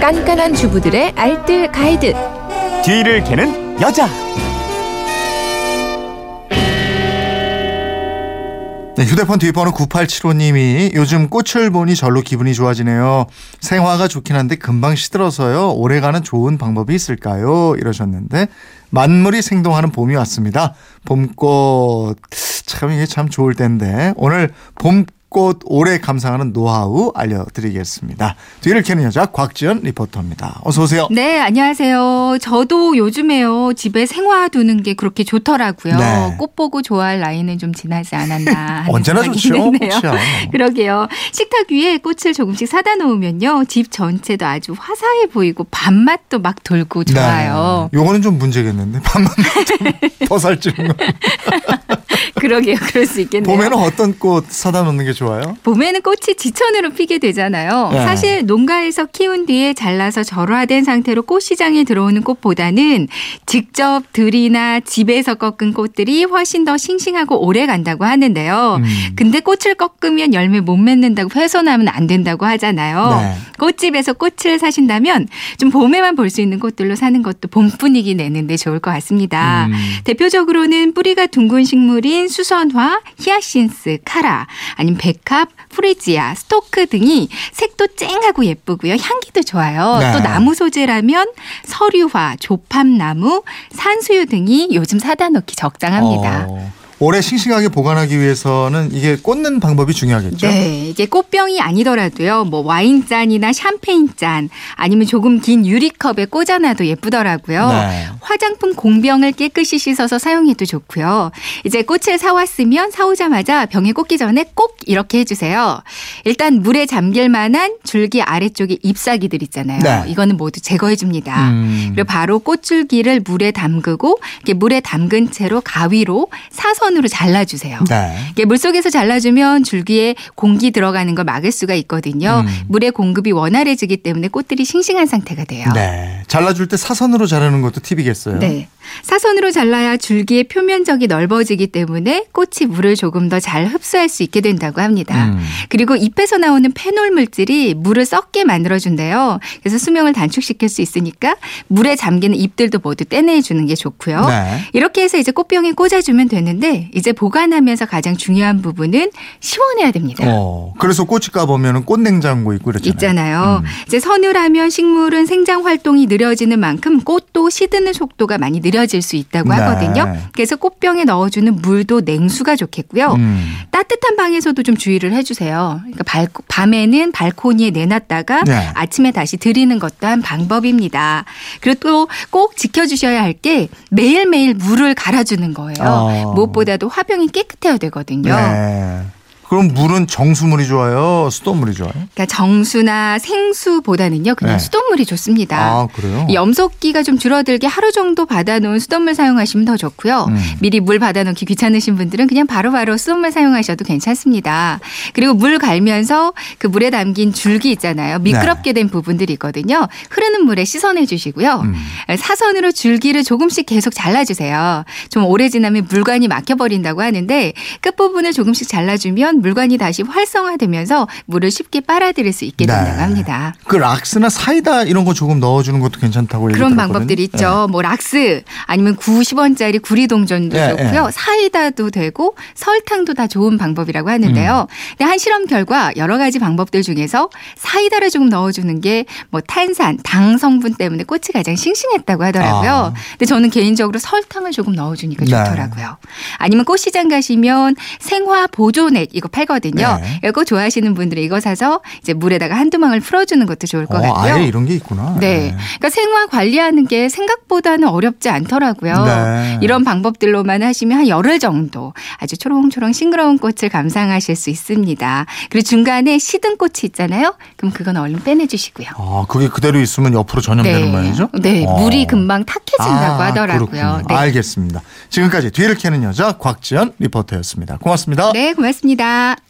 깐깐한 주부들의 알뜰 가이드. 뒤를 캐는 여자. 네, 휴대폰 뒷번호 9875님이 요즘 꽃을 보니 절로 기분이 좋아지네요. 생화가 좋긴 한데 금방 시들어서요. 오래가는 좋은 방법이 있을까요? 이러셨는데 만물이 생동하는 봄이 왔습니다. 봄꽃 참 이게 참 좋을 텐데 오늘 봄 꽃 오래 감상하는 노하우 알려드리겠습니다. 뒤를 캐는 여자 곽지연 리포터입니다. 어서 오세요. 네, 안녕하세요. 저도 요즘에요. 집에 생화 두는 게 그렇게 좋더라고요. 네. 꽃 보고 좋아할 나이는 좀 지나지 않았나. 언제나 좋죠. 꽃이야. 그러게요. 식탁 위에 꽃을 조금씩 사다 놓으면요. 집 전체도 아주 화사해 보이고 밥맛도 막 돌고 좋아요. 네. 요거는 좀 문제겠는데 밤만 좀더 살찌는 거. 그러게요. 그럴 수 있겠네요. 봄에는 어떤 꽃 사다 놓는 게 좋아요? 봄에는 꽃이 지천으로 피게 되잖아요. 네. 사실 농가에서 키운 뒤에 잘라서 절화된 상태로 꽃시장에 들어오는 꽃보다는 직접 들이나 집에서 꺾은 꽃들이 훨씬 더 싱싱하고 오래 간다고 하는데요. 음. 근데 꽃을 꺾으면 열매 못 맺는다고 훼손하면 안 된다고 하잖아요. 네. 꽃집에서 꽃을 사신다면 좀 봄에만 볼 수 있는 꽃들로 사는 것도 봄 분위기 내는데 좋을 것 같습니다. 음. 대표적으로는 뿌리가 둥근 식물 인 수선화, 히아신스, 카라, 아니면 백합, 프리지아, 스토크 등이 색도 쨍하고 예쁘고요. 향기도 좋아요. 네. 또 나무 소재라면 설유화, 조팝나무, 산수유 등이 요즘 사다 놓기 적당합니다. 어, 오래 싱싱하게 보관하기 위해서는 이게 꽂는 방법이 중요하겠죠? 네, 이게 꽃병이 아니더라도요. 뭐 와인잔이나 샴페인잔 아니면 조금 긴 유리컵에 꽂아놔도 예쁘더라고요. 네. 화장품 공병을 깨끗이 씻어서 사용해도 좋고요. 이제 꽃을 사왔으면 사오자마자 병에 꽂기 전에 꼭 이렇게 해주세요. 일단 물에 잠길 만한 줄기 아래쪽에 잎사귀들 있잖아요. 네. 이거는 모두 제거해 줍니다. 음. 그리고 바로 꽃줄기를 물에 담그고 이렇게 물에 담근 채로 가위로 사선 으로 잘라주세요. 네. 이게 물속에서 잘라주면 줄기에 공기 들어가는 걸 막을 수가 있거든요. 음. 물의 공급이 원활해지기 때문에 꽃들이 싱싱한 상태가 돼요. 네. 잘라줄 때 사선으로 자르는 것도 팁이겠어요? 네. 사선으로 잘라야 줄기의 표면적이 넓어지기 때문에 꽃이 물을 조금 더 잘 흡수할 수 있게 된다고 합니다. 음. 그리고 잎에서 나오는 페놀 물질이 물을 썩게 만들어준대요. 그래서 수명을 단축시킬 수 있으니까 물에 잠기는 잎들도 모두 떼내주는 게 좋고요. 네. 이렇게 해서 이제 꽃병에 꽂아주면 되는데 이제 보관하면서 가장 중요한 부분은 시원해야 됩니다. 어, 그래서 꽃이 까보면 꽃냉장고 있고 그렇잖아요. 있잖아요. 음. 이제 서늘하면 식물은 생장 활동이 느려지는 만큼 꽃도 시드는 속도가 많이 느려 질 수 있다고 네. 하거든요. 그래서 꽃병에 넣어주는 물도 냉수가 좋겠고요. 음. 따뜻한 방에서도 좀 주의를 해주세요. 그러니까 발- 밤에는 발코니에 내놨다가 네. 아침에 다시 들이는 것도 한 방법입니다. 그리고 또 꼭 지켜주셔야 할 게 매일매일 물을 갈아주는 거예요. 어. 무엇보다도 화병이 깨끗해야 되거든요. 네. 그럼 물은 정수물이 좋아요? 수돗물이 좋아요? 그러니까 정수나 생수보다는요 그냥 네. 수돗물이 좋습니다. 아, 그래요? 이 염소기가 좀 줄어들게 하루 정도 받아놓은 수돗물 사용하시면 더 좋고요. 음. 미리 물 받아놓기 귀찮으신 분들은 그냥 바로 바로 수돗물 사용하셔도 괜찮습니다. 그리고 물 갈면서 그 물에 담긴 줄기 있잖아요. 미끄럽게 된 부분들이 있거든요. 흐르는 물에 씻어내 주시고요. 음. 사선으로 줄기를 조금씩 계속 잘라주세요. 좀 오래 지나면 물관이 막혀버린다고 하는데 끝부분을 조금씩 잘라주면 물관이 다시 활성화되면서 물을 쉽게 빨아들일 수 있게 된다고 네. 합니다. 그 락스나 사이다 이런 거 조금 넣어주는 것도 괜찮다고 얘기 그런. 방법들이 있죠. 뭐 락스 아니면 90원짜리 구리 동전도 예, 좋고요. 예. 사이다도 되고 설탕도 다 좋은 방법이라고 하는데요. 음. 근데 한 실험 결과 여러 가지 방법들 중에서 사이다를 조금 넣어주는 게 뭐 탄산, 당 성분 때문에 꽃이 가장 싱싱했다고 하더라고요. 아. 근데 저는 개인적으로 설탕을 조금 넣어주니까 네. 좋더라고요. 아니면 꽃시장 가시면 생화 보조넷 이거 팔거든요. 네. 이거 좋아하시는 분들은 이거 사서 이제 물에다가 한두 방울 풀어주는 것도 좋을 것 어, 같고요. 아예 이런 게 있구나. 네. 그러니까 생화 관리하는 게 생각보다는 어렵지 않더라고요. 네. 이런 방법들로만 하시면 한 열흘 정도 아주 초롱초롱 싱그러운 꽃을 감상하실 수 있습니다. 그리고 중간에 시든 꽃이 있잖아요. 그럼 그건 얼른 빼내주시고요. 아, 그게 그대로 있으면 옆으로 전염되는 모양이죠? 네, 어. 물이 금방 탁해진다고 아, 하더라고요. 네. 알겠습니다. 지금까지 뒤를 캐는 여자 곽지연 리포터였습니다. 고맙습니다. 네, 고맙습니다. し。